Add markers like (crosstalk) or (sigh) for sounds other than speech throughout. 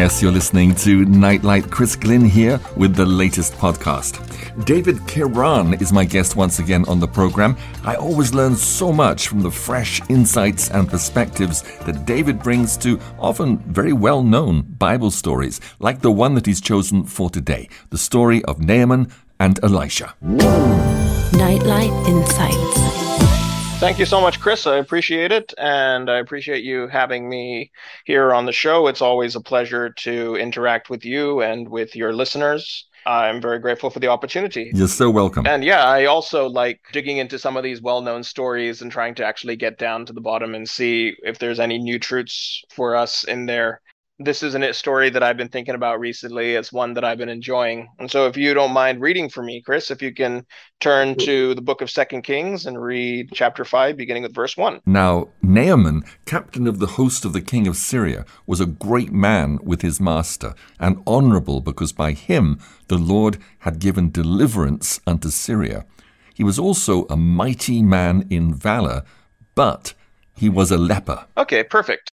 Yes, you're listening to Nightlight Chris Glynn here with the latest podcast. David Kiran is my guest once again on the program. I always learn so much from the fresh insights and perspectives that David brings to often very well known Bible stories, like the one that he's chosen for today the story of Naaman and Elisha. Nightlight Insights. Thank you so much, Chris. I appreciate it. And I appreciate you having me here on the show. It's always a pleasure to interact with you and with your listeners. I'm very grateful for the opportunity. You're so welcome. And yeah, I also like digging into some of these well known stories and trying to actually get down to the bottom and see if there's any new truths for us in there this is a story that I've been thinking about recently. It's one that I've been enjoying. And so if you don't mind reading for me, Chris, if you can turn to the book of Second Kings and read chapter 5 beginning with verse 1. Now, Naaman, captain of the host of the king of Syria, was a great man with his master and honorable because by him the Lord had given deliverance unto Syria. He was also a mighty man in valor, but he was a leper. Okay, perfect.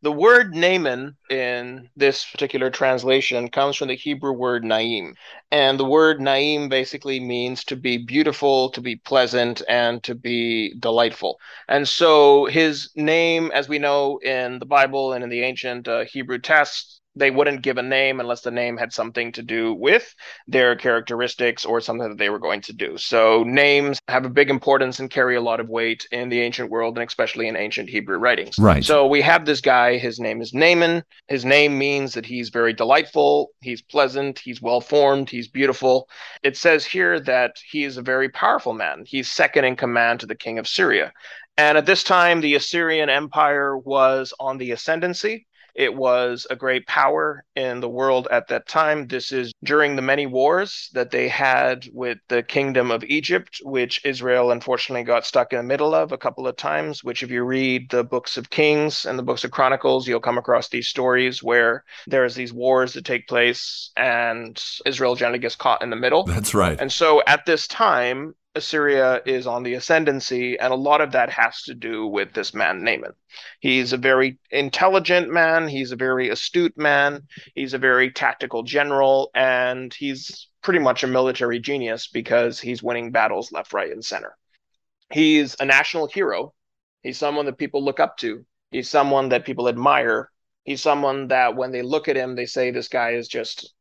The word Naaman in this particular translation comes from the Hebrew word Naim. And the word Naim basically means to be beautiful, to be pleasant, and to be delightful. And so his name, as we know in the Bible and in the ancient uh, Hebrew texts, they wouldn't give a name unless the name had something to do with their characteristics or something that they were going to do. So names have a big importance and carry a lot of weight in the ancient world and especially in ancient Hebrew writings. Right. So we have this guy, his name is Naaman. His name means that he's very delightful, he's pleasant, he's well formed, he's beautiful. It says here that he is a very powerful man. He's second in command to the king of Syria. And at this time, the Assyrian Empire was on the ascendancy. It was a great power in the world at that time. This is during the many wars that they had with the kingdom of Egypt, which Israel unfortunately got stuck in the middle of a couple of times. Which, if you read the books of Kings and the books of Chronicles, you'll come across these stories where there's these wars that take place and Israel generally gets caught in the middle. That's right. And so at this time, Assyria is on the ascendancy, and a lot of that has to do with this man, Naaman. He's a very intelligent man, he's a very astute man, he's a very tactical general, and he's pretty much a military genius because he's winning battles left, right, and center. He's a national hero. He's someone that people look up to. He's someone that people admire. He's someone that when they look at him, they say, This guy is just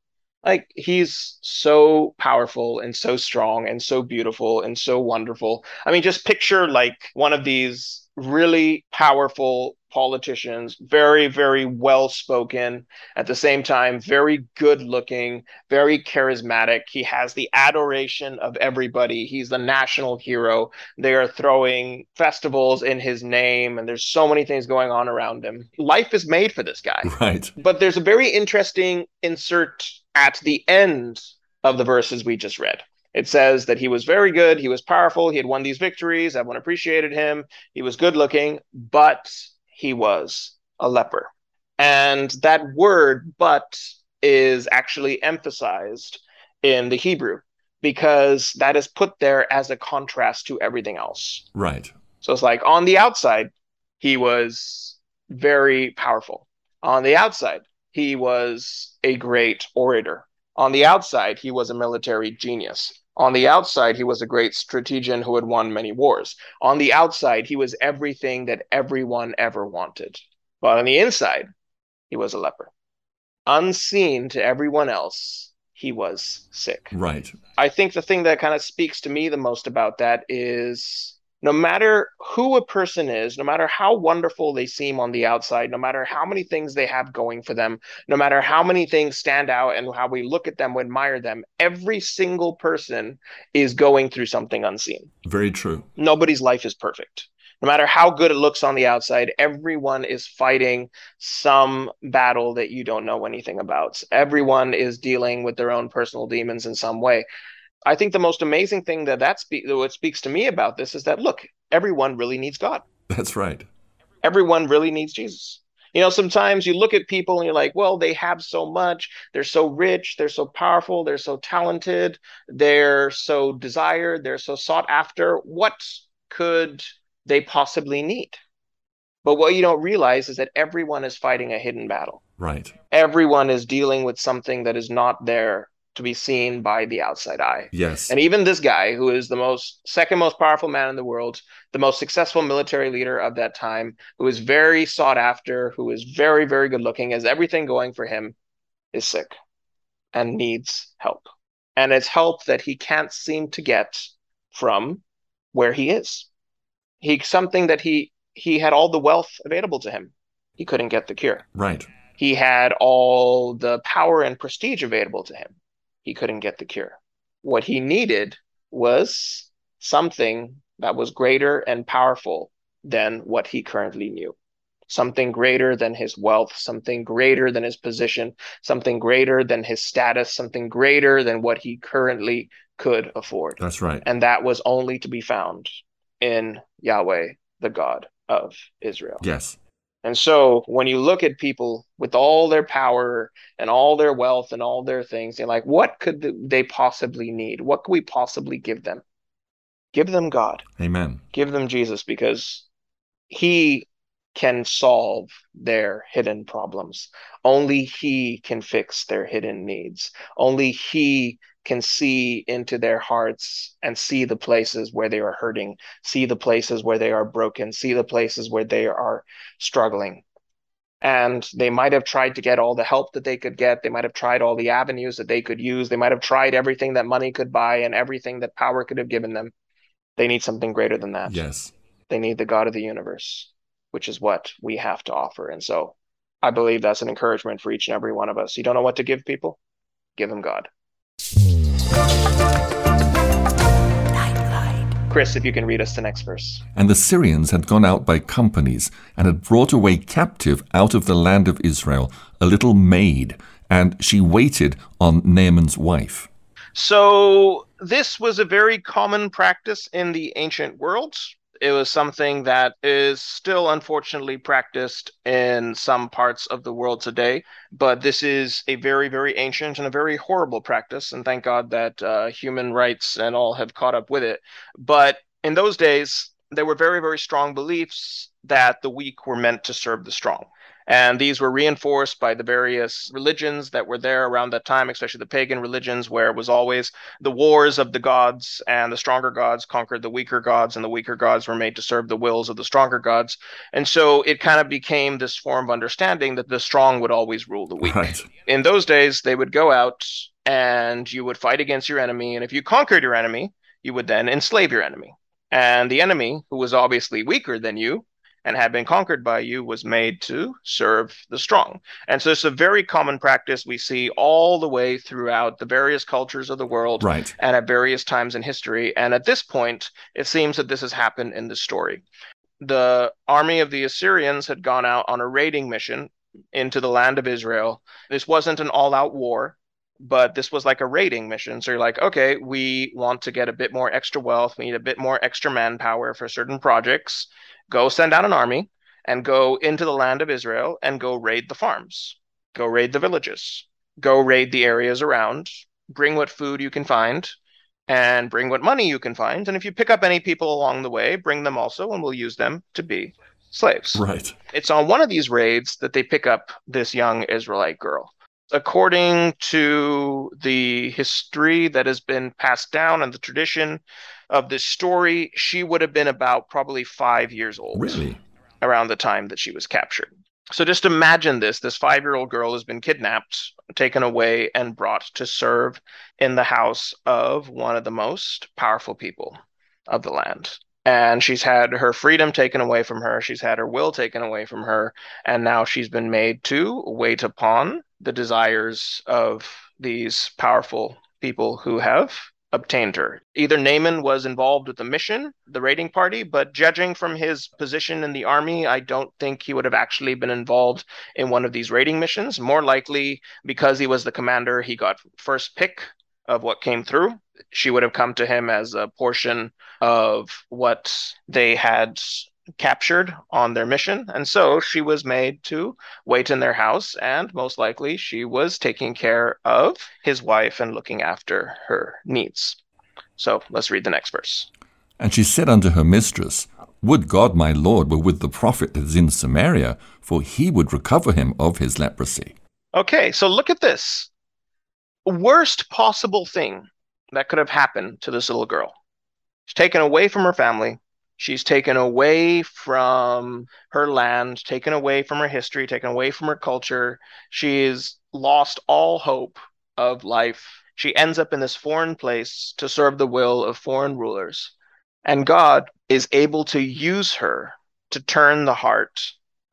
like he's so powerful and so strong and so beautiful and so wonderful. I mean, just picture like one of these really powerful politicians, very, very well spoken, at the same time, very good looking, very charismatic. He has the adoration of everybody. He's the national hero. They are throwing festivals in his name, and there's so many things going on around him. Life is made for this guy. (laughs) Right. But there's a very interesting insert at the end of the verses we just read. It says that he was very good, he was powerful, he had won these victories, everyone appreciated him, he was good looking, but he was a leper. And that word, but, is actually emphasized in the Hebrew because that is put there as a contrast to everything else. Right. So it's like on the outside, he was very powerful. On the outside, he was a great orator. On the outside, he was a military genius. On the outside, he was a great strategian who had won many wars. On the outside, he was everything that everyone ever wanted. But on the inside, he was a leper. Unseen to everyone else, he was sick. Right. I think the thing that kind of speaks to me the most about that is no matter who a person is, no matter how wonderful they seem on the outside, no matter how many things they have going for them, no matter how many things stand out and how we look at them, we admire them, every single person is going through something unseen. Very true. Nobody's life is perfect. No matter how good it looks on the outside, everyone is fighting some battle that you don't know anything about. Everyone is dealing with their own personal demons in some way. I think the most amazing thing that that spe- what speaks to me about this is that look, everyone really needs God. That's right. Everyone really needs Jesus. You know, sometimes you look at people and you're like, well, they have so much. They're so rich. They're so powerful. They're so talented. They're so desired. They're so sought after. What could they possibly need? But what you don't realize is that everyone is fighting a hidden battle. Right. Everyone is dealing with something that is not there to be seen by the outside eye. Yes. And even this guy, who is the most second most powerful man in the world, the most successful military leader of that time, who is very sought after, who is very, very good looking, has everything going for him, is sick and needs help. And it's help that he can't seem to get from where he is. He something that he he had all the wealth available to him. He couldn't get the cure. Right. He had all the power and prestige available to him. He couldn't get the cure. What he needed was something that was greater and powerful than what he currently knew. Something greater than his wealth, something greater than his position, something greater than his status, something greater than what he currently could afford. That's right. And that was only to be found in Yahweh, the God of Israel. Yes. And so when you look at people with all their power and all their wealth and all their things, you're like, what could they possibly need? What could we possibly give them? Give them God. Amen. Give them Jesus because He can solve their hidden problems. Only He can fix their hidden needs. Only He can see into their hearts and see the places where they are hurting, see the places where they are broken, see the places where they are struggling. And they might have tried to get all the help that they could get. They might have tried all the avenues that they could use. They might have tried everything that money could buy and everything that power could have given them. They need something greater than that. Yes. They need the God of the universe, which is what we have to offer. And so I believe that's an encouragement for each and every one of us. You don't know what to give people? Give them God. Chris, if you can read us the next verse. And the Syrians had gone out by companies and had brought away captive out of the land of Israel a little maid, and she waited on Naaman's wife. So, this was a very common practice in the ancient world. It was something that is still unfortunately practiced in some parts of the world today. But this is a very, very ancient and a very horrible practice. And thank God that uh, human rights and all have caught up with it. But in those days, there were very, very strong beliefs that the weak were meant to serve the strong. And these were reinforced by the various religions that were there around that time, especially the pagan religions, where it was always the wars of the gods, and the stronger gods conquered the weaker gods, and the weaker gods were made to serve the wills of the stronger gods. And so it kind of became this form of understanding that the strong would always rule the weak. Right. In those days, they would go out and you would fight against your enemy. And if you conquered your enemy, you would then enslave your enemy. And the enemy, who was obviously weaker than you, and had been conquered by you was made to serve the strong. And so it's a very common practice we see all the way throughout the various cultures of the world Right. and at various times in history. And at this point, it seems that this has happened in the story. The army of the Assyrians had gone out on a raiding mission into the land of Israel. This wasn't an all out war, but this was like a raiding mission. So you're like, okay, we want to get a bit more extra wealth. We need a bit more extra manpower for certain projects. Go send out an army and go into the land of Israel and go raid the farms, go raid the villages, go raid the areas around, bring what food you can find, and bring what money you can find. And if you pick up any people along the way, bring them also, and we'll use them to be slaves. Right. It's on one of these raids that they pick up this young Israelite girl. According to the history that has been passed down and the tradition of this story, she would have been about probably five years old Really? around the time that she was captured. So just imagine this this five year old girl has been kidnapped, taken away, and brought to serve in the house of one of the most powerful people of the land. And she's had her freedom taken away from her, she's had her will taken away from her, and now she's been made to wait upon the desires of these powerful people who have obtained her. Either Naaman was involved with the mission, the raiding party, but judging from his position in the army, I don't think he would have actually been involved in one of these raiding missions. More likely, because he was the commander, he got first pick of what came through. She would have come to him as a portion of what they had captured on their mission. And so she was made to wait in their house, and most likely she was taking care of his wife and looking after her needs. So let's read the next verse. And she said unto her mistress, Would God my Lord were with the prophet that is in Samaria, for he would recover him of his leprosy. Okay, so look at this. Worst possible thing that could have happened to this little girl. She's taken away from her family. She's taken away from her land, taken away from her history, taken away from her culture. She's lost all hope of life. She ends up in this foreign place to serve the will of foreign rulers. And God is able to use her to turn the heart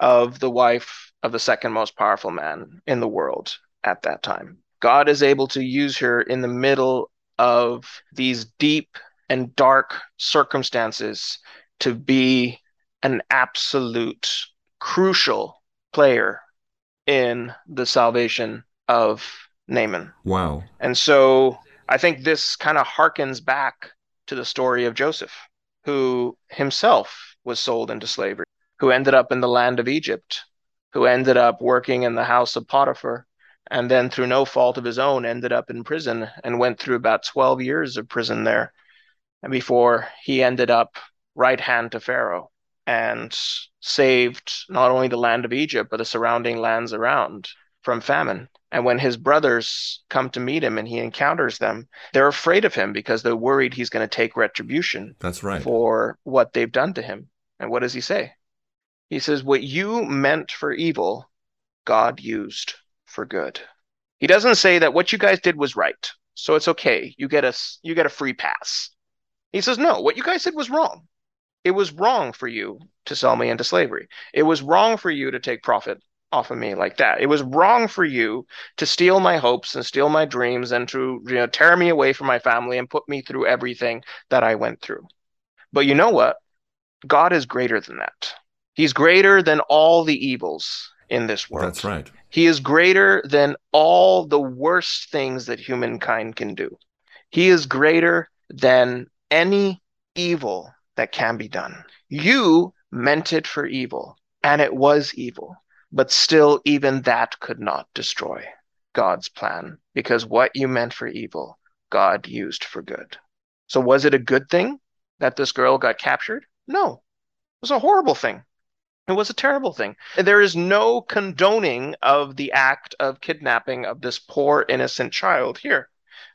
of the wife of the second most powerful man in the world at that time. God is able to use her in the middle of these deep and dark circumstances to be an absolute crucial player in the salvation of Naaman. Wow. And so I think this kind of harkens back to the story of Joseph, who himself was sold into slavery, who ended up in the land of Egypt, who ended up working in the house of Potiphar, and then through no fault of his own ended up in prison and went through about 12 years of prison there and before he ended up right hand to Pharaoh and saved not only the land of Egypt, but the surrounding lands around from famine. And when his brothers come to meet him and he encounters them, they're afraid of him because they're worried he's going to take retribution. That's right. For what they've done to him. And what does he say? He says, What you meant for evil, God used for good. He doesn't say that what you guys did was right. So it's okay. You get a you get a free pass. He says, No, what you guys did was wrong. It was wrong for you to sell me into slavery. It was wrong for you to take profit off of me like that. It was wrong for you to steal my hopes and steal my dreams and to you know tear me away from my family and put me through everything that I went through. But you know what? God is greater than that. He's greater than all the evils in this world. That's right. He is greater than all the worst things that humankind can do. He is greater than any evil that can be done. You meant it for evil, and it was evil, but still, even that could not destroy God's plan because what you meant for evil, God used for good. So, was it a good thing that this girl got captured? No, it was a horrible thing. It was a terrible thing. There is no condoning of the act of kidnapping of this poor innocent child here.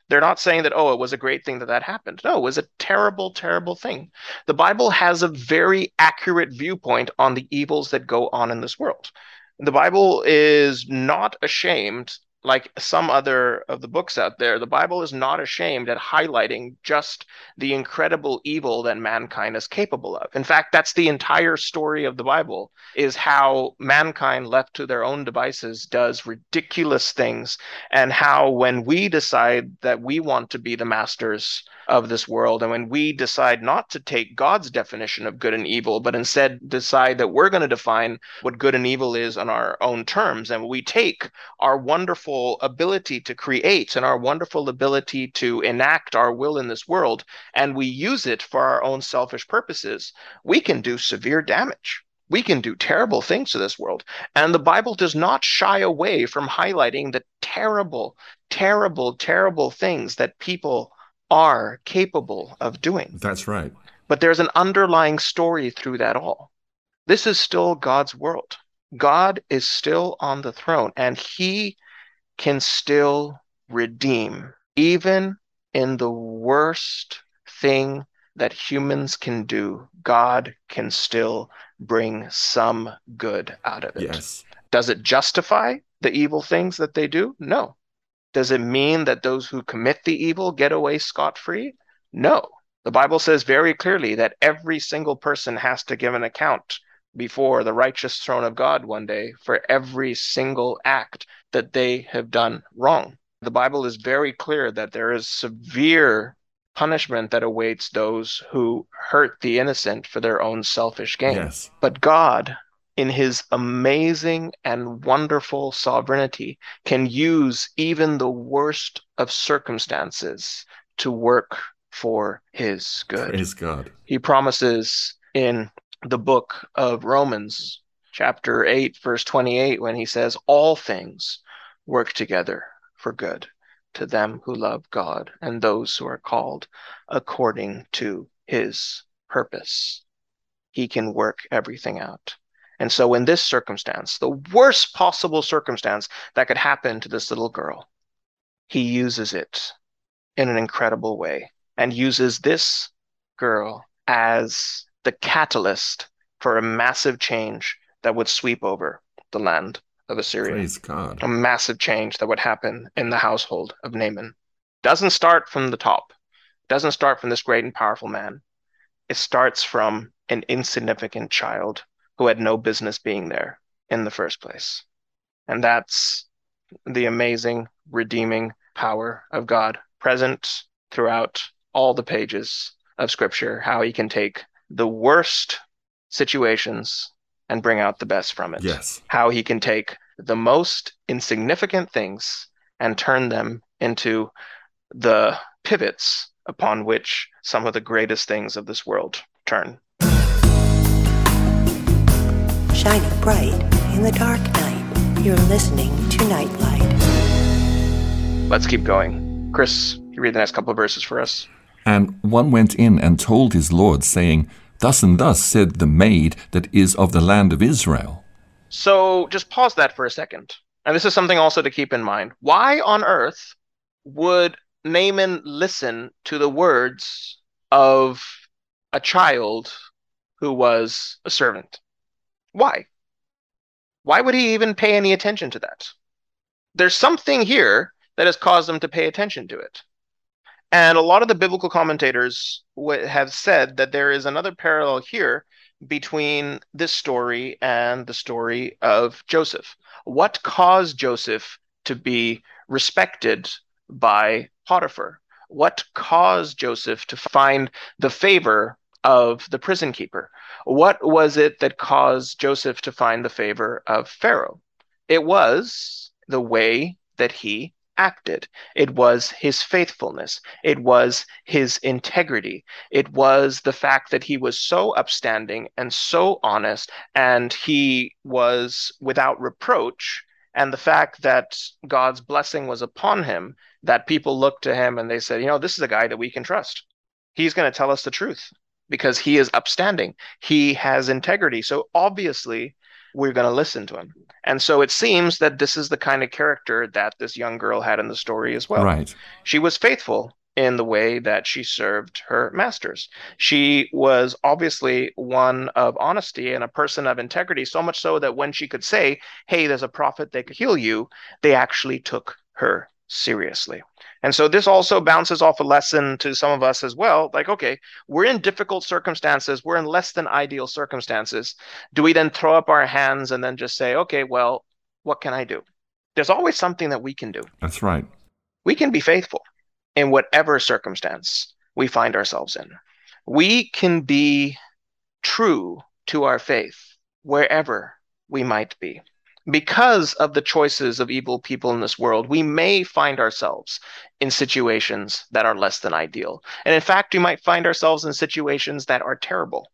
They're not saying that, oh, it was a great thing that that happened. No, it was a terrible, terrible thing. The Bible has a very accurate viewpoint on the evils that go on in this world. The Bible is not ashamed like some other of the books out there, the Bible is not ashamed at highlighting just the incredible evil that mankind is capable of. In fact, that's the entire story of the Bible is how mankind left to their own devices does ridiculous things and how when we decide that we want to be the masters of this world. And when we decide not to take God's definition of good and evil, but instead decide that we're going to define what good and evil is on our own terms, and we take our wonderful ability to create and our wonderful ability to enact our will in this world, and we use it for our own selfish purposes, we can do severe damage we can do terrible things to this world. And the Bible does not shy away from highlighting the terrible, terrible, terrible things that people are capable of doing. That's right. But there's an underlying story through that all. This is still God's world. God is still on the throne and he can still redeem, even in the worst thing that humans can do. God can still bring some good out of it. Yes. Does it justify the evil things that they do? No. Does it mean that those who commit the evil get away scot free? No. The Bible says very clearly that every single person has to give an account before the righteous throne of God one day for every single act that they have done wrong. The Bible is very clear that there is severe punishment that awaits those who hurt the innocent for their own selfish gain. Yes. But God in his amazing and wonderful sovereignty, can use even the worst of circumstances to work for his good. Praise God. He promises in the book of Romans, chapter 8, verse 28, when he says, All things work together for good to them who love God and those who are called according to his purpose. he can work everything out. And so, in this circumstance, the worst possible circumstance that could happen to this little girl, he uses it in an incredible way and uses this girl as the catalyst for a massive change that would sweep over the land of Assyria. Praise God. A massive change that would happen in the household of Naaman. Doesn't start from the top, doesn't start from this great and powerful man. It starts from an insignificant child who had no business being there in the first place. And that's the amazing, redeeming power of God present throughout all the pages of Scripture, how he can take the worst situations and bring out the best from it. Yes. How he can take the most insignificant things and turn them into the pivots upon which some of the greatest things of this world turn. Shining bright in the dark night, you're listening to Nightlight. Let's keep going. Chris, you read the next couple of verses for us. And one went in and told his lord, saying, Thus and thus said the maid that is of the land of Israel. So just pause that for a second. And this is something also to keep in mind. Why on earth would Naaman listen to the words of a child who was a servant? Why? Why would he even pay any attention to that? There's something here that has caused him to pay attention to it. And a lot of the biblical commentators have said that there is another parallel here between this story and the story of Joseph. What caused Joseph to be respected by Potiphar? What caused Joseph to find the favor of the prison keeper? What was it that caused Joseph to find the favor of Pharaoh? It was the way that he acted. It was his faithfulness. It was his integrity. It was the fact that he was so upstanding and so honest, and he was without reproach. And the fact that God's blessing was upon him, that people looked to him and they said, you know, this is a guy that we can trust. He's going to tell us the truth because he is upstanding. He has integrity. So obviously, we're going to listen to him. And so it seems that this is the kind of character that this young girl had in the story as well. Right. She was faithful in the way that she served her masters. She was obviously one of honesty and a person of integrity, so much so that when she could say, Hey, there's a prophet that could heal you, they actually took her seriously. And so this also bounces off a lesson to some of us as well. Like, okay, we're in difficult circumstances, we're in less than ideal circumstances. Do we then throw up our hands and then just say, okay, well, what can I do? There's always something that we can do. That's right. We can be faithful in whatever circumstance we find ourselves in. We can be true to our faith wherever we might be because of the choices of evil people in this world, we may find ourselves in situations that are less than ideal. And in fact, we might find ourselves in situations that are terrible.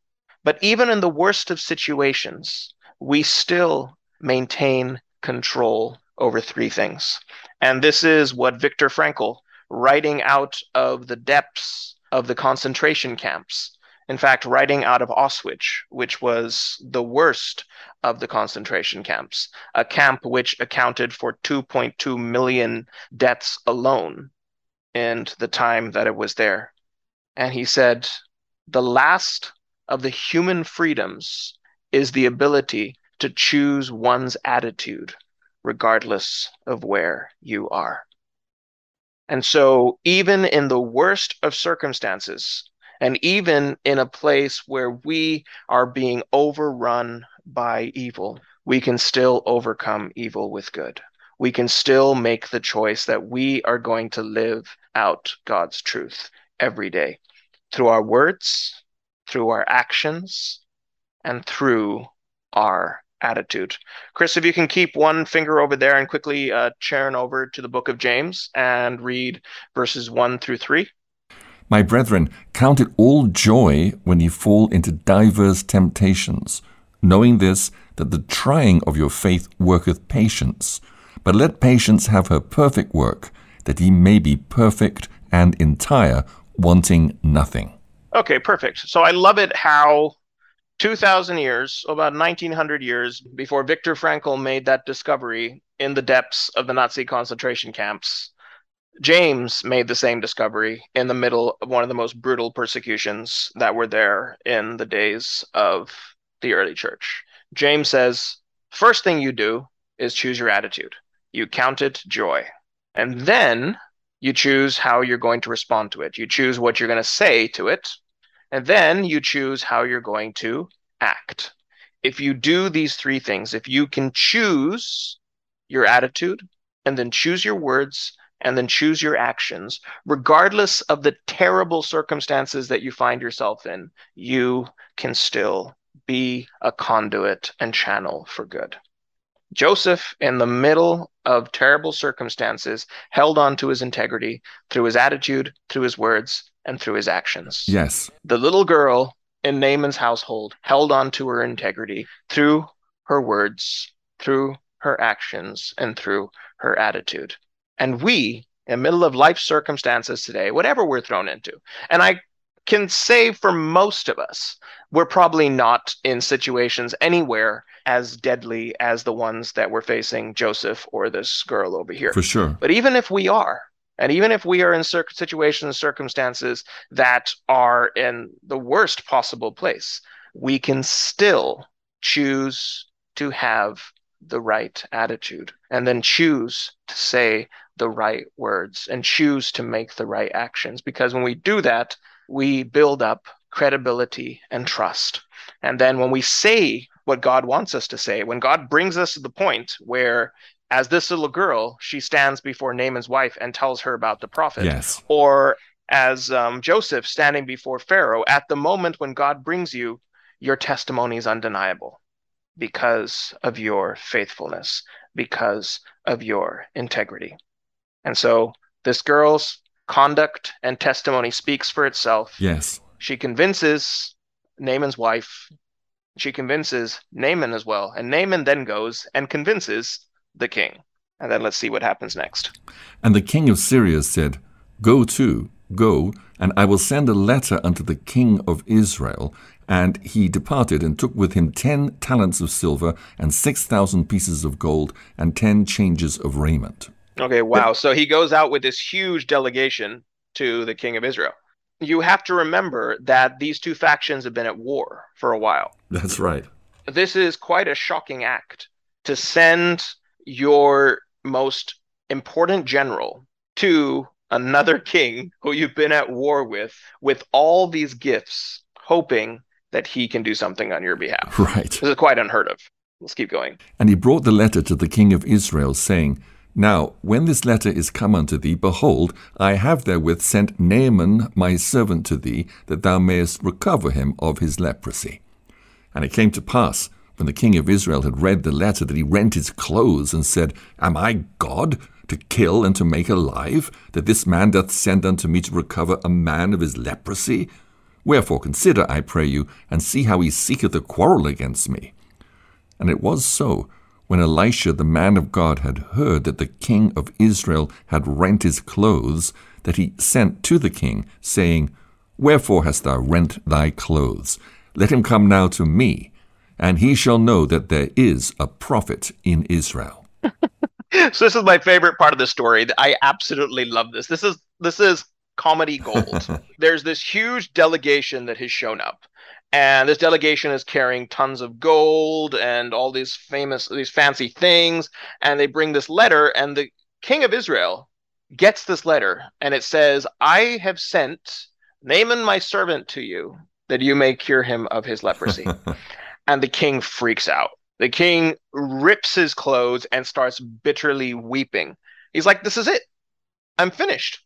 But even in the worst of situations, we still maintain control over three things. And this is what Viktor Frankl, writing out of the depths of the concentration camps, in fact, writing out of Auschwitz, which was the worst of the concentration camps, a camp which accounted for 2.2 million deaths alone in the time that it was there. And he said, the last of the human freedoms is the ability to choose one's attitude, regardless of where you are. And so, even in the worst of circumstances, and even in a place where we are being overrun by evil, we can still overcome evil with good. We can still make the choice that we are going to live out God's truth every day through our words, through our actions, and through our attitude. Chris, if you can keep one finger over there and quickly uh, churn over to the book of James and read verses 1 through 3. My brethren, count it all joy when ye fall into divers temptations, knowing this, that the trying of your faith worketh patience. But let patience have her perfect work, that ye may be perfect and entire, wanting nothing. Okay, perfect. So I love it how 2,000 years, about 1900 years before Viktor Frankl made that discovery in the depths of the Nazi concentration camps, James made the same discovery in the middle of one of the most brutal persecutions that were there in the days of the early church. James says, first thing you do is choose your attitude. You count it joy. And then you choose how you're going to respond to it. You choose what you're going to say to it. And then you choose how you're going to act. If you do these three things, if you can choose your attitude and then choose your words and then choose your actions, regardless of the terrible circumstances that you find yourself in, you can still be a conduit and channel for good. Joseph, in the middle of terrible circumstances, held on to his integrity through his attitude, through his words, and through his actions. Yes. The little girl in Naaman's household held on to her integrity through her words, through her actions, and through her attitude. And we, in the middle of life circumstances today, whatever we're thrown into, and I can say for most of us, we're probably not in situations anywhere as deadly as the ones that we're facing Joseph or this girl over here. For sure. But even if we are, and even if we are in cir- situations, circumstances that are in the worst possible place, we can still choose to have the right attitude and then choose to say the right words and choose to make the right actions. Because when we do that, we build up credibility and trust. And then when we say what God wants us to say, when God brings us to the point where, as this little girl, she stands before Naaman's wife and tells her about the prophet, Yes. or as um, Joseph standing before Pharaoh, at the moment when God brings you, your testimony is undeniable because of your faithfulness, because of your integrity. And so this girl's conduct and testimony speaks for itself. Yes. She convinces Naaman's wife. She convinces Naaman as well. And Naaman then goes and convinces the king. And then let's see what happens next. And the king of Syria said, Go to, go, and I will send a letter unto the king of Israel. And he departed and took with him ten talents of silver and six thousand pieces of gold and ten changes of raiment. Okay, wow. So he goes out with this huge delegation to the king of Israel. You have to remember that these two factions have been at war for a while. That's right. This is quite a shocking act to send your most important general to another king who you've been at war with, with all these gifts, hoping that he can do something on your behalf. (laughs) Right. This is quite unheard of. Let's keep going. And he brought the letter to the king of Israel, saying, Now, when this letter is come unto thee, behold, I have therewith sent Naaman my servant to thee, that thou mayest recover him of his leprosy. And it came to pass, when the king of Israel had read the letter, that he rent his clothes, and said, Am I God, to kill and to make alive, that this man doth send unto me to recover a man of his leprosy? Wherefore consider, I pray you, and see how he seeketh a quarrel against me. And it was so, when Elisha the man of God had heard that the king of Israel had rent his clothes, that he sent to the king, saying, Wherefore hast thou rent thy clothes? Let him come now to me, and he shall know that there is a prophet in Israel. (laughs) so this is my favorite part of the story. I absolutely love this. This is this is comedy gold. (laughs) There's this huge delegation that has shown up. And this delegation is carrying tons of gold and all these famous these fancy things and they bring this letter and the king of Israel gets this letter and it says, "I have sent Naaman my servant to you that you may cure him of his leprosy." (laughs) and the king freaks out. The king rips his clothes and starts bitterly weeping. He's like, This is it. I'm finished.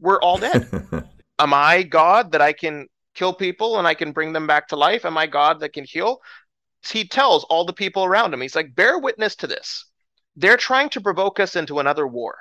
We're all dead. (laughs) Am I God that I can kill people and I can bring them back to life? Am I God that can heal? He tells all the people around him, He's like, Bear witness to this. They're trying to provoke us into another war.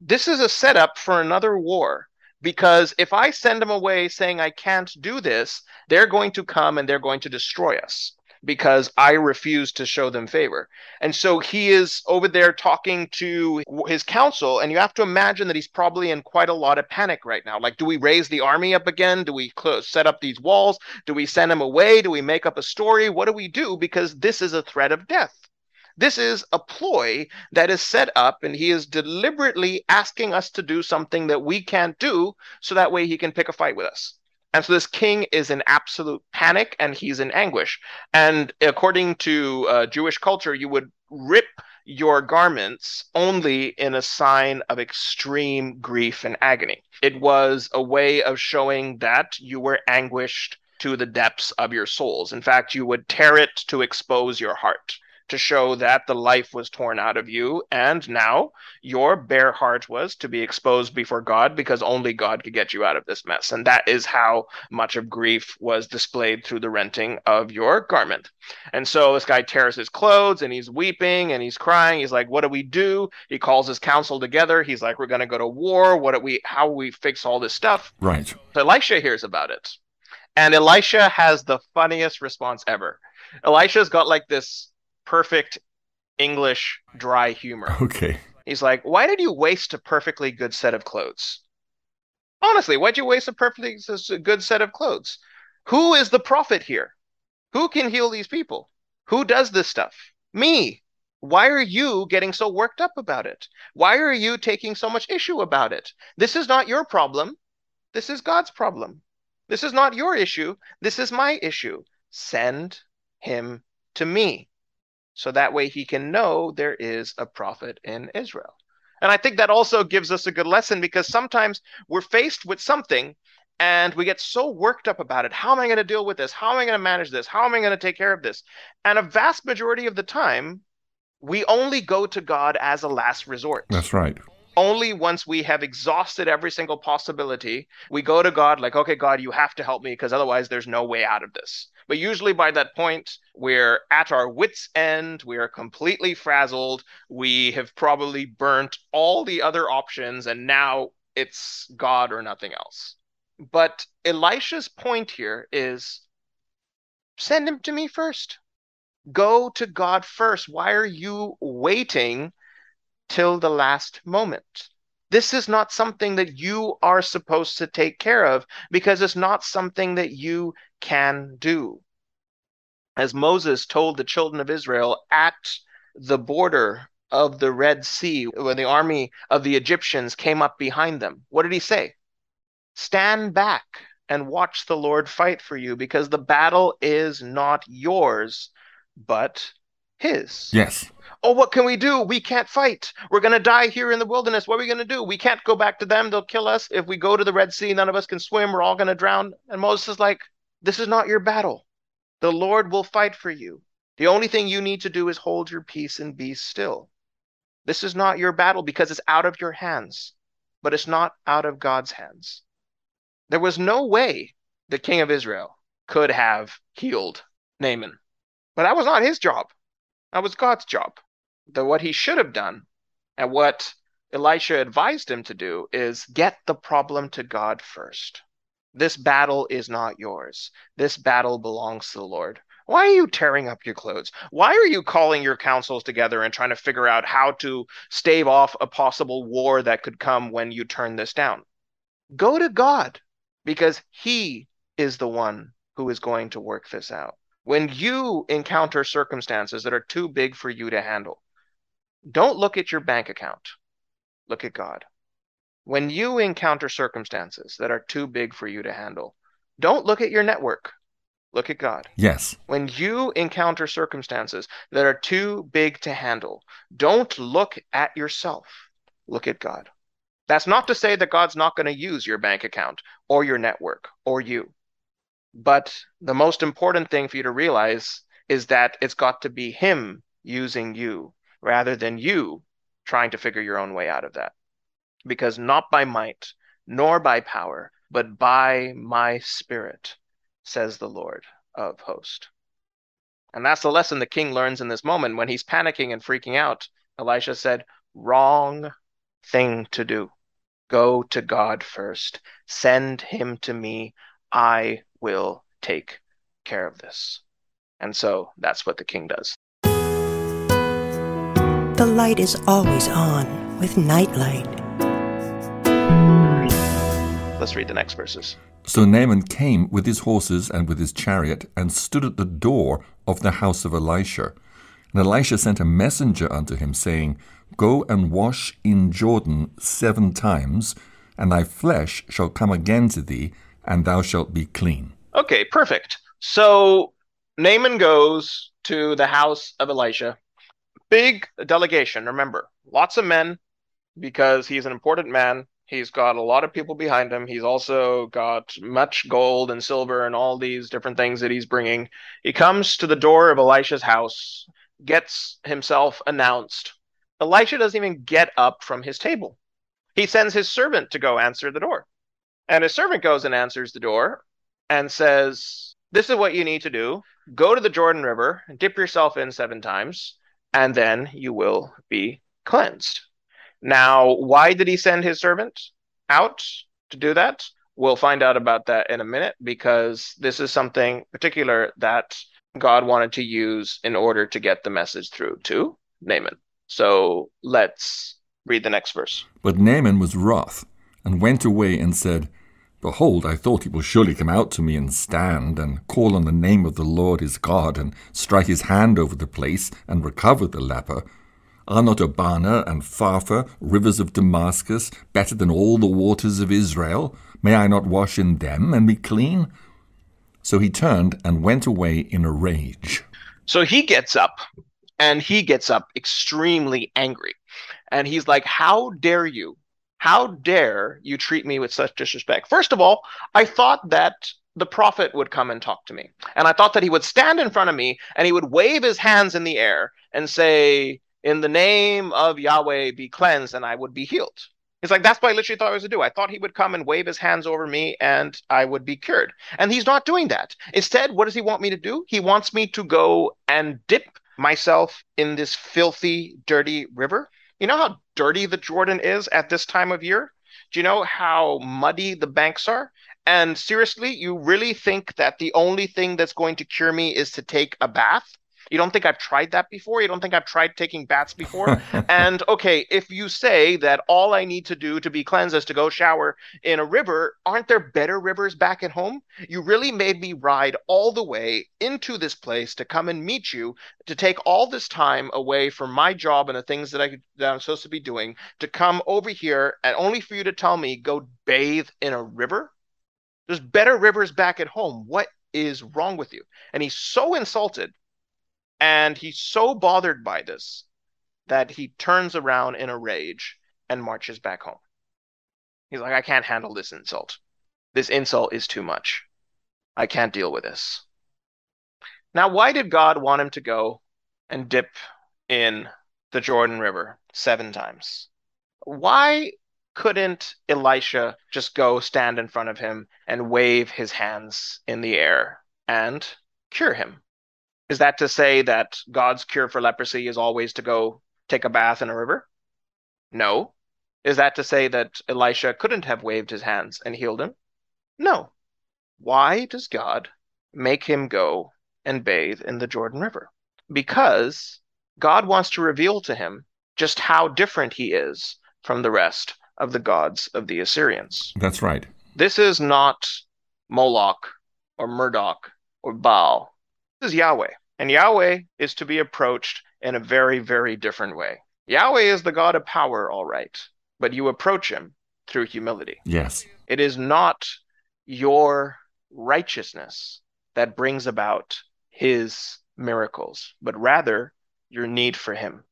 This is a setup for another war because if I send them away saying I can't do this, they're going to come and they're going to destroy us. Because I refuse to show them favor. And so he is over there talking to his council, and you have to imagine that he's probably in quite a lot of panic right now. Like, do we raise the army up again? Do we close, set up these walls? Do we send him away? Do we make up a story? What do we do? Because this is a threat of death. This is a ploy that is set up, and he is deliberately asking us to do something that we can't do so that way he can pick a fight with us. And so this king is in absolute panic and he's in anguish. And according to uh, Jewish culture, you would rip your garments only in a sign of extreme grief and agony. It was a way of showing that you were anguished to the depths of your souls. In fact, you would tear it to expose your heart to show that the life was torn out of you, and now your bare heart was to be exposed before God because only God could get you out of this mess. And that is how much of grief was displayed through the renting of your garment. And so this guy tears his clothes and he's weeping and he's crying. He's like, What do we do? He calls his council together. He's like, We're gonna go to war. What do we how we fix all this stuff? Right. So Elisha hears about it. And Elisha has the funniest response ever. Elisha's got like this perfect English dry humor. Okay. He's like, Why did you waste a perfectly good set of clothes? Honestly, why'd you waste a perfectly good set of clothes? Who is the prophet here? Who can heal these people? Who does this stuff? Me. Why are you getting so worked up about it? Why are you taking so much issue about it? This is not your problem. This is God's problem. This is not your issue. This is my issue. Send him to me so that way he can know there is a prophet in Israel. And I think that also gives us a good lesson because sometimes we're faced with something and we get so worked up about it. How am I going to deal with this? How am I going to manage this? How am I going to take care of this? And a vast majority of the time, we only go to God as a last resort. That's right. Only once we have exhausted every single possibility, we go to God like, okay, God, you have to help me because otherwise there's no way out of this. But usually by that point, we're at our wits' end, we are completely frazzled, we have probably burnt all the other options, and now it's God or nothing else. But Elisha's point here is send him to me first. Go to God first. Why are you waiting till the last moment? This is not something that you are supposed to take care of because it's not something that you can do. As Moses told the children of Israel at the border of the Red Sea, when the army of the Egyptians came up behind them, what did he say? Stand back and watch the Lord fight for you because the battle is not yours, but his. Yes. Oh, what can we do? We can't fight. We're going to die here in the wilderness. What are we going to do? We can't go back to them. They'll kill us. If we go to the Red Sea, none of us can swim. We're all going to drown. And Moses is like, This is not your battle. The Lord will fight for you. The only thing you need to do is hold your peace and be still. This is not your battle because it's out of your hands, but it's not out of God's hands. There was no way the king of Israel could have healed Naaman, but that was not his job. That was God's job. The, what he should have done and what Elisha advised him to do is get the problem to God first. This battle is not yours. This battle belongs to the Lord. Why are you tearing up your clothes? Why are you calling your councils together and trying to figure out how to stave off a possible war that could come when you turn this down? Go to God because He is the one who is going to work this out. When you encounter circumstances that are too big for you to handle, don't look at your bank account. Look at God. When you encounter circumstances that are too big for you to handle, don't look at your network. Look at God. Yes. When you encounter circumstances that are too big to handle, don't look at yourself. Look at God. That's not to say that God's not going to use your bank account or your network or you. But the most important thing for you to realize is that it's got to be Him using you rather than you trying to figure your own way out of that because not by might, nor by power, but by my spirit, says the Lord of hosts. And that's the lesson the king learns in this moment. When he's panicking and freaking out, Elisha said, Wrong thing to do. Go to God first. Send him to me. I will take care of this. And so that's what the king does. The light is always on with Nightlight. Let's read the next verses. So Naaman came with his horses and with his chariot and stood at the door of the house of Elisha. And Elisha sent a messenger unto him, saying, Go and wash in Jordan seven times, and thy flesh shall come again to thee, and thou shalt be clean. Okay, perfect. So Naaman goes to the house of Elisha. Big delegation, remember, lots of men, because he's an important man. He's got a lot of people behind him. He's also got much gold and silver and all these different things that he's bringing. He comes to the door of Elisha's house, gets himself announced. Elisha doesn't even get up from his table. He sends his servant to go answer the door. And his servant goes and answers the door and says, This is what you need to do. Go to the Jordan River, dip yourself in seven times, and then you will be cleansed. Now, why did he send his servant out to do that? We'll find out about that in a minute because this is something particular that God wanted to use in order to get the message through to Naaman. So let's read the next verse. But Naaman was wroth, and went away and said, Behold, I thought he will surely come out to me and stand, and call on the name of the Lord his God, and strike his hand over the place, and recover the leper. Are not Abana and Pharpar, rivers of Damascus, better than all the waters of Israel? May I not wash in them and be clean? So he turned and went away in a rage. So he gets up, and he gets up extremely angry. And he's like, How dare you? How dare you treat me with such disrespect? First of all, I thought that the prophet would come and talk to me. And I thought that he would stand in front of me and he would wave his hands in the air and say, in the name of Yahweh be cleansed and I would be healed. He's like, that's what I literally thought I was to do. I thought he would come and wave his hands over me and I would be cured. And he's not doing that. Instead, what does he want me to do? He wants me to go and dip myself in this filthy, dirty river. You know how dirty the Jordan is at this time of year? Do you know how muddy the banks are? And seriously, you really think that the only thing that's going to cure me is to take a bath? You don't think I've tried that before? You don't think I've tried taking baths before? (laughs) and okay, if you say that all I need to do to be cleansed is to go shower in a river, aren't there better rivers back at home? You really made me ride all the way into this place to come and meet you, to take all this time away from my job and the things that, I, that I'm supposed to be doing, to come over here and only for you to tell me go bathe in a river? There's better rivers back at home. What is wrong with you? And he's so insulted and he's so bothered by this that he turns around in a rage and marches back home. He's like, I can't handle this insult. This insult is too much. I can't deal with this. Now, why did God want him to go and dip in the Jordan River seven times? Why couldn't Elisha just go stand in front of him and wave his hands in the air and cure him? Is that to say that God's cure for leprosy is always to go take a bath in a river? No. Is that to say that Elisha couldn't have waved his hands and healed him? No. Why does God make him go and bathe in the Jordan River? Because God wants to reveal to him just how different he is from the rest of the gods of the Assyrians. That's right. This is not Moloch or Marduk or Baal is Yahweh, and Yahweh is to be approached in a very, very different way. Yahweh is the God of power, all right, but you approach him through humility. Yes. It is not your righteousness that brings about his miracles, but rather your need for him.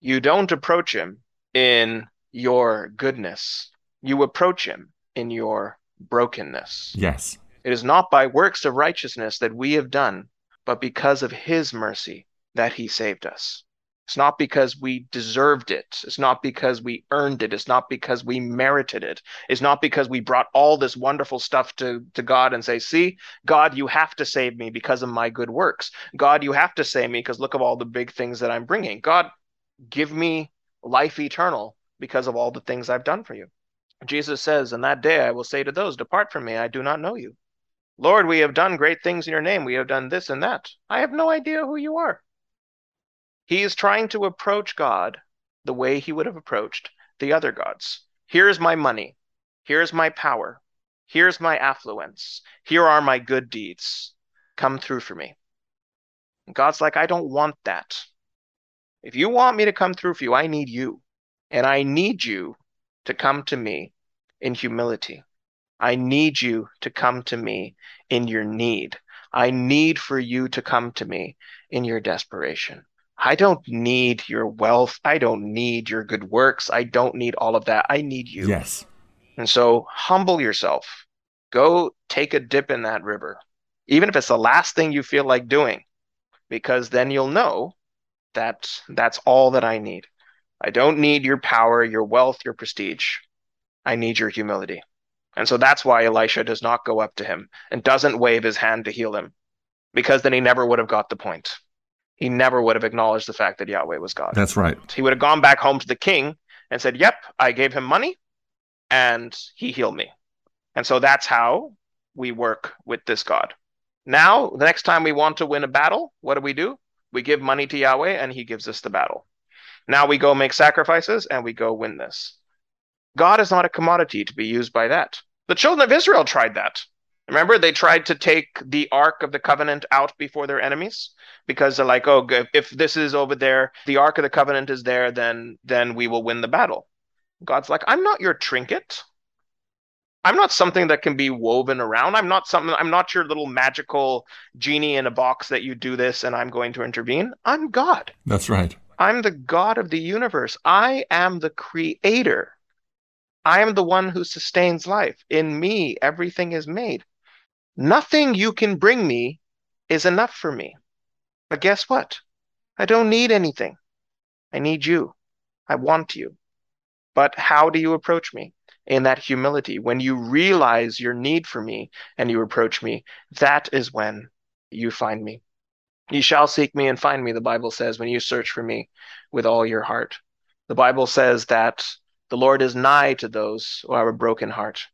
You don't approach him in your goodness, you approach him in your brokenness. Yes. It is not by works of righteousness that we have done, but because of his mercy that he saved us. It's not because we deserved it. It's not because we earned it. It's not because we merited it. It's not because we brought all this wonderful stuff to, to God and say, see, God, you have to save me because of my good works. God, you have to save me because look at all the big things that I'm bringing. God, give me life eternal because of all the things I've done for you. Jesus says, In that day I will say to those, Depart from me, I do not know you. Lord, we have done great things in your name. We have done this and that. I have no idea who you are. He is trying to approach God the way he would have approached the other gods. Here's my money. Here's my power. Here's my affluence. Here are my good deeds. Come through for me. And God's like, I don't want that. If you want me to come through for you, I need you. And I need you to come to me in humility. I need you to come to me in your need. I need for you to come to me in your desperation. I don't need your wealth. I don't need your good works. I don't need all of that. I need you. Yes. And so humble yourself. Go take a dip in that river, even if it's the last thing you feel like doing, because then you'll know that that's all that I need. I don't need your power, your wealth, your prestige. I need your humility. And so that's why Elisha does not go up to him and doesn't wave his hand to heal him, because then he never would have got the point. He never would have acknowledged the fact that Yahweh was God. That's right. He would have gone back home to the king and said, Yep, I gave him money and he healed me. And so that's how we work with this God. Now, the next time we want to win a battle, what do we do? We give money to Yahweh and he gives us the battle. Now we go make sacrifices and we go win this. God is not a commodity to be used by that. The children of Israel tried that. Remember, they tried to take the Ark of the Covenant out before their enemies because they're like, oh, if this is over there, the Ark of the Covenant is there, then then we will win the battle. God's like, I'm not your trinket. I'm not something that can be woven around. I'm not something. I'm not your little magical genie in a box that you do this and I'm going to intervene. I'm God. That's right. I'm the God of the universe. I am the creator. I am the one who sustains life. In me, everything is made. Nothing you can bring me is enough for me. But guess what? I don't need anything. I need you. I want you. But how do you approach me? In that humility. When you realize your need for me and you approach me, that is when you find me. You shall seek me and find me, the Bible says, when you search for me with all your heart. The Bible says that the Lord is nigh to those who have a broken heart,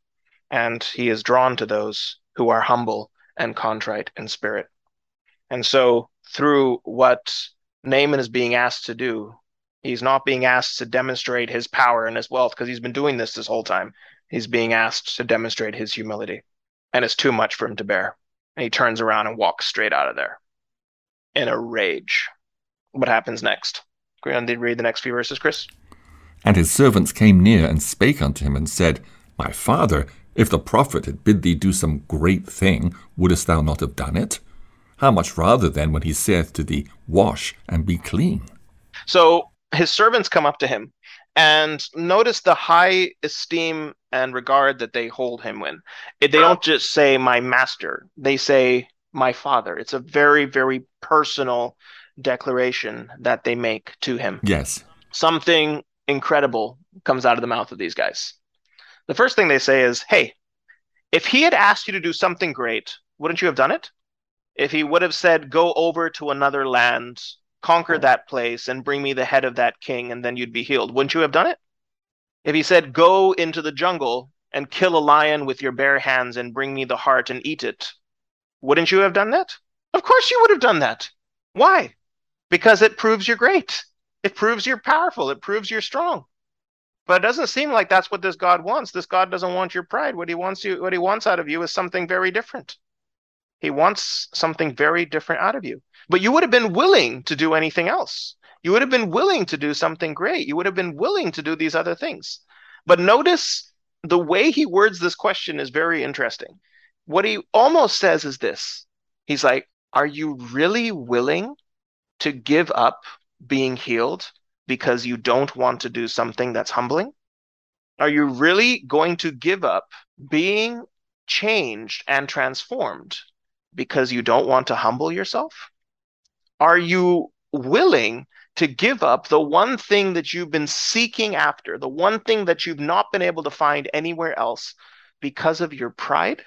and he is drawn to those who are humble and contrite in spirit. And so, through what Naaman is being asked to do, he's not being asked to demonstrate his power and his wealth because he's been doing this this whole time. He's being asked to demonstrate his humility, and it's too much for him to bear. And he turns around and walks straight out of there in a rage. What happens next? Can you read the next few verses, Chris? And his servants came near and spake unto him and said, My father, if the prophet had bid thee do some great thing, wouldest thou not have done it? How much rather then when he saith to thee, Wash and be clean? So his servants come up to him and notice the high esteem and regard that they hold him in. They don't just say, My master, they say, My father. It's a very, very personal declaration that they make to him. Yes. Something incredible comes out of the mouth of these guys. The first thing they say is, Hey, if he had asked you to do something great, wouldn't you have done it? If he would have said, Go over to another land, conquer that place, and bring me the head of that king, and then you'd be healed, wouldn't you have done it? If he said, Go into the jungle and kill a lion with your bare hands and bring me the heart and eat it, wouldn't you have done that? Of course you would have done that. Why? Because it proves you're great. It proves you're powerful. It proves you're strong. But it doesn't seem like that's what this God wants. This God doesn't want your pride. What he wants you what he wants out of you is something very different. He wants something very different out of you. But you would have been willing to do anything else. You would have been willing to do something great. You would have been willing to do these other things. But notice the way he words this question is very interesting. What he almost says is this He's like, Are you really willing to give up being healed because you don't want to do something that's humbling? Are you really going to give up being changed and transformed because you don't want to humble yourself? Are you willing to give up the one thing that you've been seeking after, the one thing that you've not been able to find anywhere else because of your pride?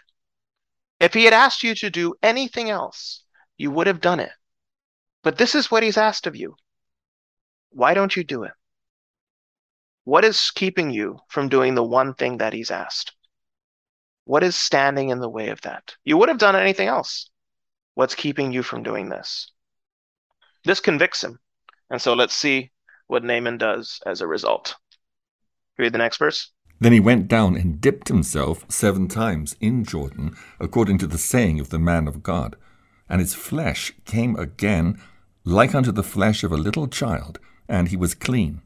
If he had asked you to do anything else, you would have done it. But this is what he's asked of you. Why don't you do it? What is keeping you from doing the one thing that he's asked? What is standing in the way of that? You would have done anything else. What's keeping you from doing this? This convicts him. And so let's see what Naaman does as a result. Read the next verse. Then he went down and dipped himself seven times in Jordan, according to the saying of the man of God. And his flesh came again like unto the flesh of a little child, and he was clean.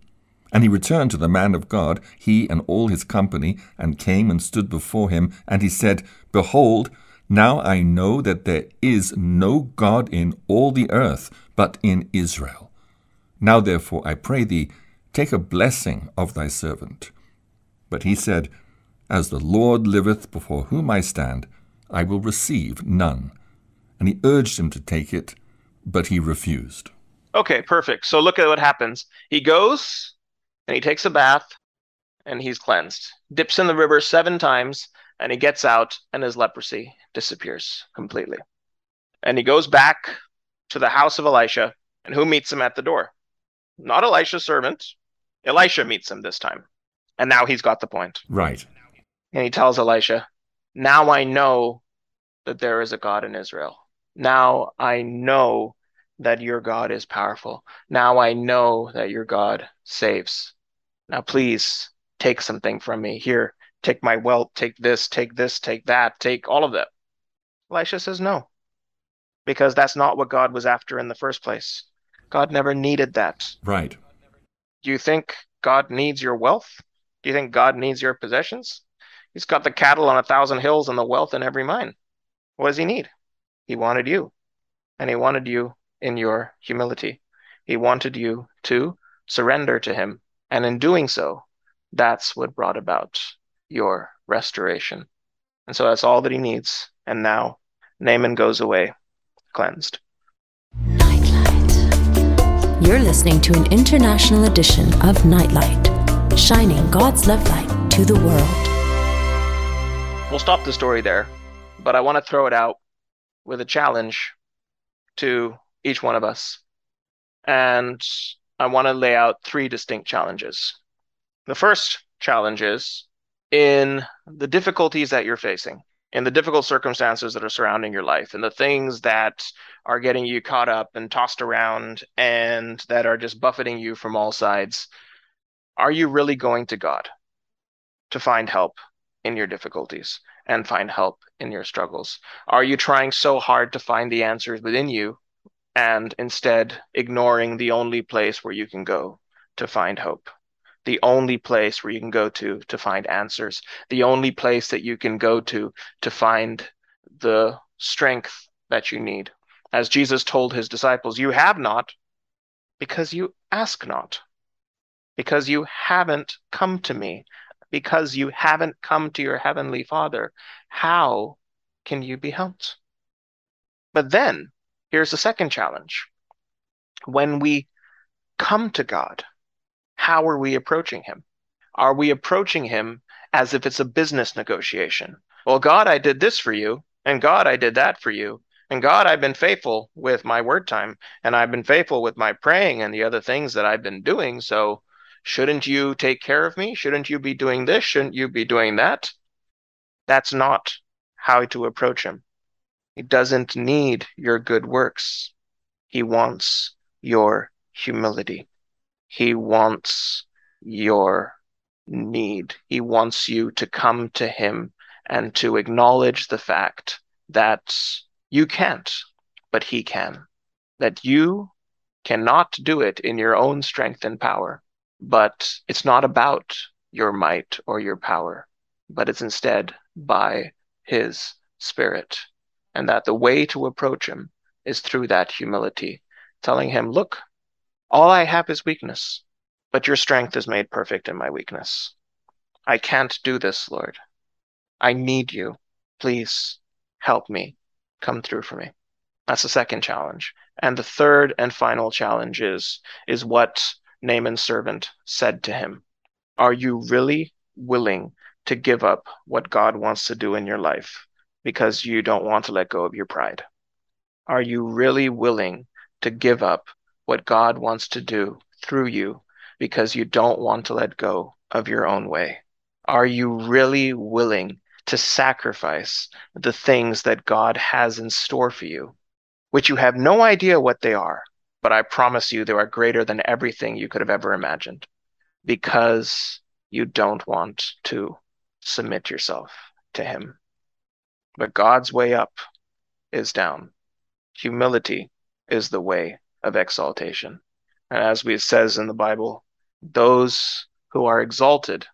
And he returned to the man of God, he and all his company, and came and stood before him. And he said, Behold, now I know that there is no God in all the earth but in Israel. Now therefore I pray thee, take a blessing of thy servant. But he said, As the Lord liveth before whom I stand, I will receive none. And he urged him to take it, but he refused. Okay, perfect. So look at what happens. He goes and he takes a bath and he's cleansed. Dips in the river seven times and he gets out and his leprosy disappears completely. And he goes back to the house of Elisha and who meets him at the door? Not Elisha's servant. Elisha meets him this time. And now he's got the point. Right. And he tells Elisha, Now I know that there is a God in Israel. Now I know that your God is powerful. Now I know that your God saves. Now please take something from me. Here, take my wealth, take this, take this, take that, take all of that. Elisha says no, because that's not what God was after in the first place. God never needed that. Right. Do you think God needs your wealth? Do you think God needs your possessions? He's got the cattle on a thousand hills and the wealth in every mine. What does he need? He wanted you. And he wanted you in your humility. He wanted you to surrender to him. And in doing so, that's what brought about your restoration. And so that's all that he needs. And now Naaman goes away cleansed. Nightlight. You're listening to an international edition of Nightlight, shining God's love light to the world. We'll stop the story there, but I want to throw it out with a challenge to each one of us. And I want to lay out three distinct challenges. The first challenge is in the difficulties that you're facing in the difficult circumstances that are surrounding your life and the things that are getting you caught up and tossed around and that are just buffeting you from all sides, are you really going to God to find help in your difficulties and find help in your struggles? Are you trying so hard to find the answers within you and instead ignoring the only place where you can go to find hope? the only place where you can go to to find answers, the only place that you can go to to find the strength that you need. As Jesus told his disciples, you have not because you ask not, because you haven't come to me, because you haven't come to your heavenly Father. How can you be helped? But then here's the second challenge. When we come to God, how are we approaching him? Are we approaching him as if it's a business negotiation? Well, God, I did this for you, and God, I did that for you. And God, I've been faithful with my word time, and I've been faithful with my praying and the other things that I've been doing. So, shouldn't you take care of me? Shouldn't you be doing this? Shouldn't you be doing that? That's not how to approach him. He doesn't need your good works, he wants your humility. He wants your need. He wants you to come to Him and to acknowledge the fact that you can't, but He can. That you cannot do it in your own strength and power, but it's not about your might or your power, but it's instead by His Spirit. And that the way to approach Him is through that humility, telling Him, Look, all I have is weakness, but your strength is made perfect in my weakness. I can't do this, Lord. I need you. Please help me. Come through for me. That's the second challenge. And the third and final challenge is, is what Naaman's servant said to him. Are you really willing to give up what God wants to do in your life because you don't want to let go of your pride? Are you really willing to give up what God wants to do through you because you don't want to let go of your own way? Are you really willing to sacrifice the things that God has in store for you, which you have no idea what they are, but I promise you they are greater than everything you could have ever imagined because you don't want to submit yourself to Him. But God's way up is down. Humility is the way of exaltation. And as we says in the Bible, those who are exalted,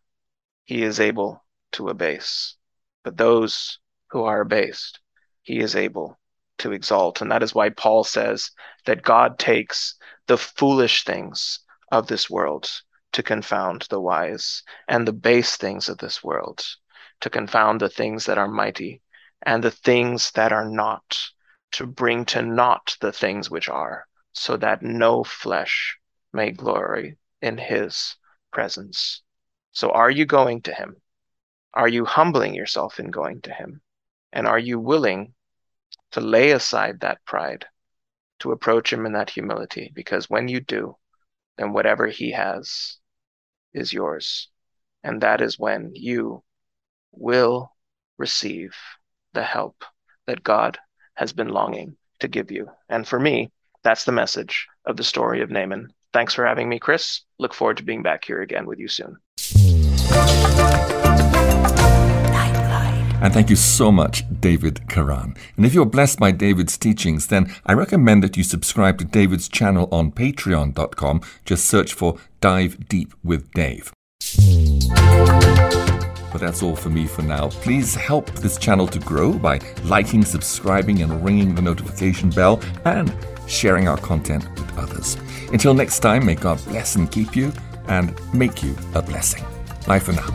he is able to abase. But those who are abased, he is able to exalt. And that is why Paul says that God takes the foolish things of this world to confound the wise, and the base things of this world to confound the things that are mighty, and the things that are not, to bring to naught the things which are, so that no flesh may glory in his presence. So, are you going to him? Are you humbling yourself in going to him? And are you willing to lay aside that pride, to approach him in that humility? Because when you do, then whatever he has is yours. And that is when you will receive the help that God has been longing to give you. And for me, that's the message of the story of Naaman. Thanks for having me, Chris. Look forward to being back here again with you soon. And thank you so much, David Kiran. And if you're blessed by David's teachings, then I recommend that you subscribe to David's channel on patreon.com. Just search for Dive Deep with Dave. But that's all for me for now. Please help this channel to grow by liking, subscribing, and ringing the notification bell and sharing our content with others. Until next time, may God bless and keep you and make you a blessing. Bye for now.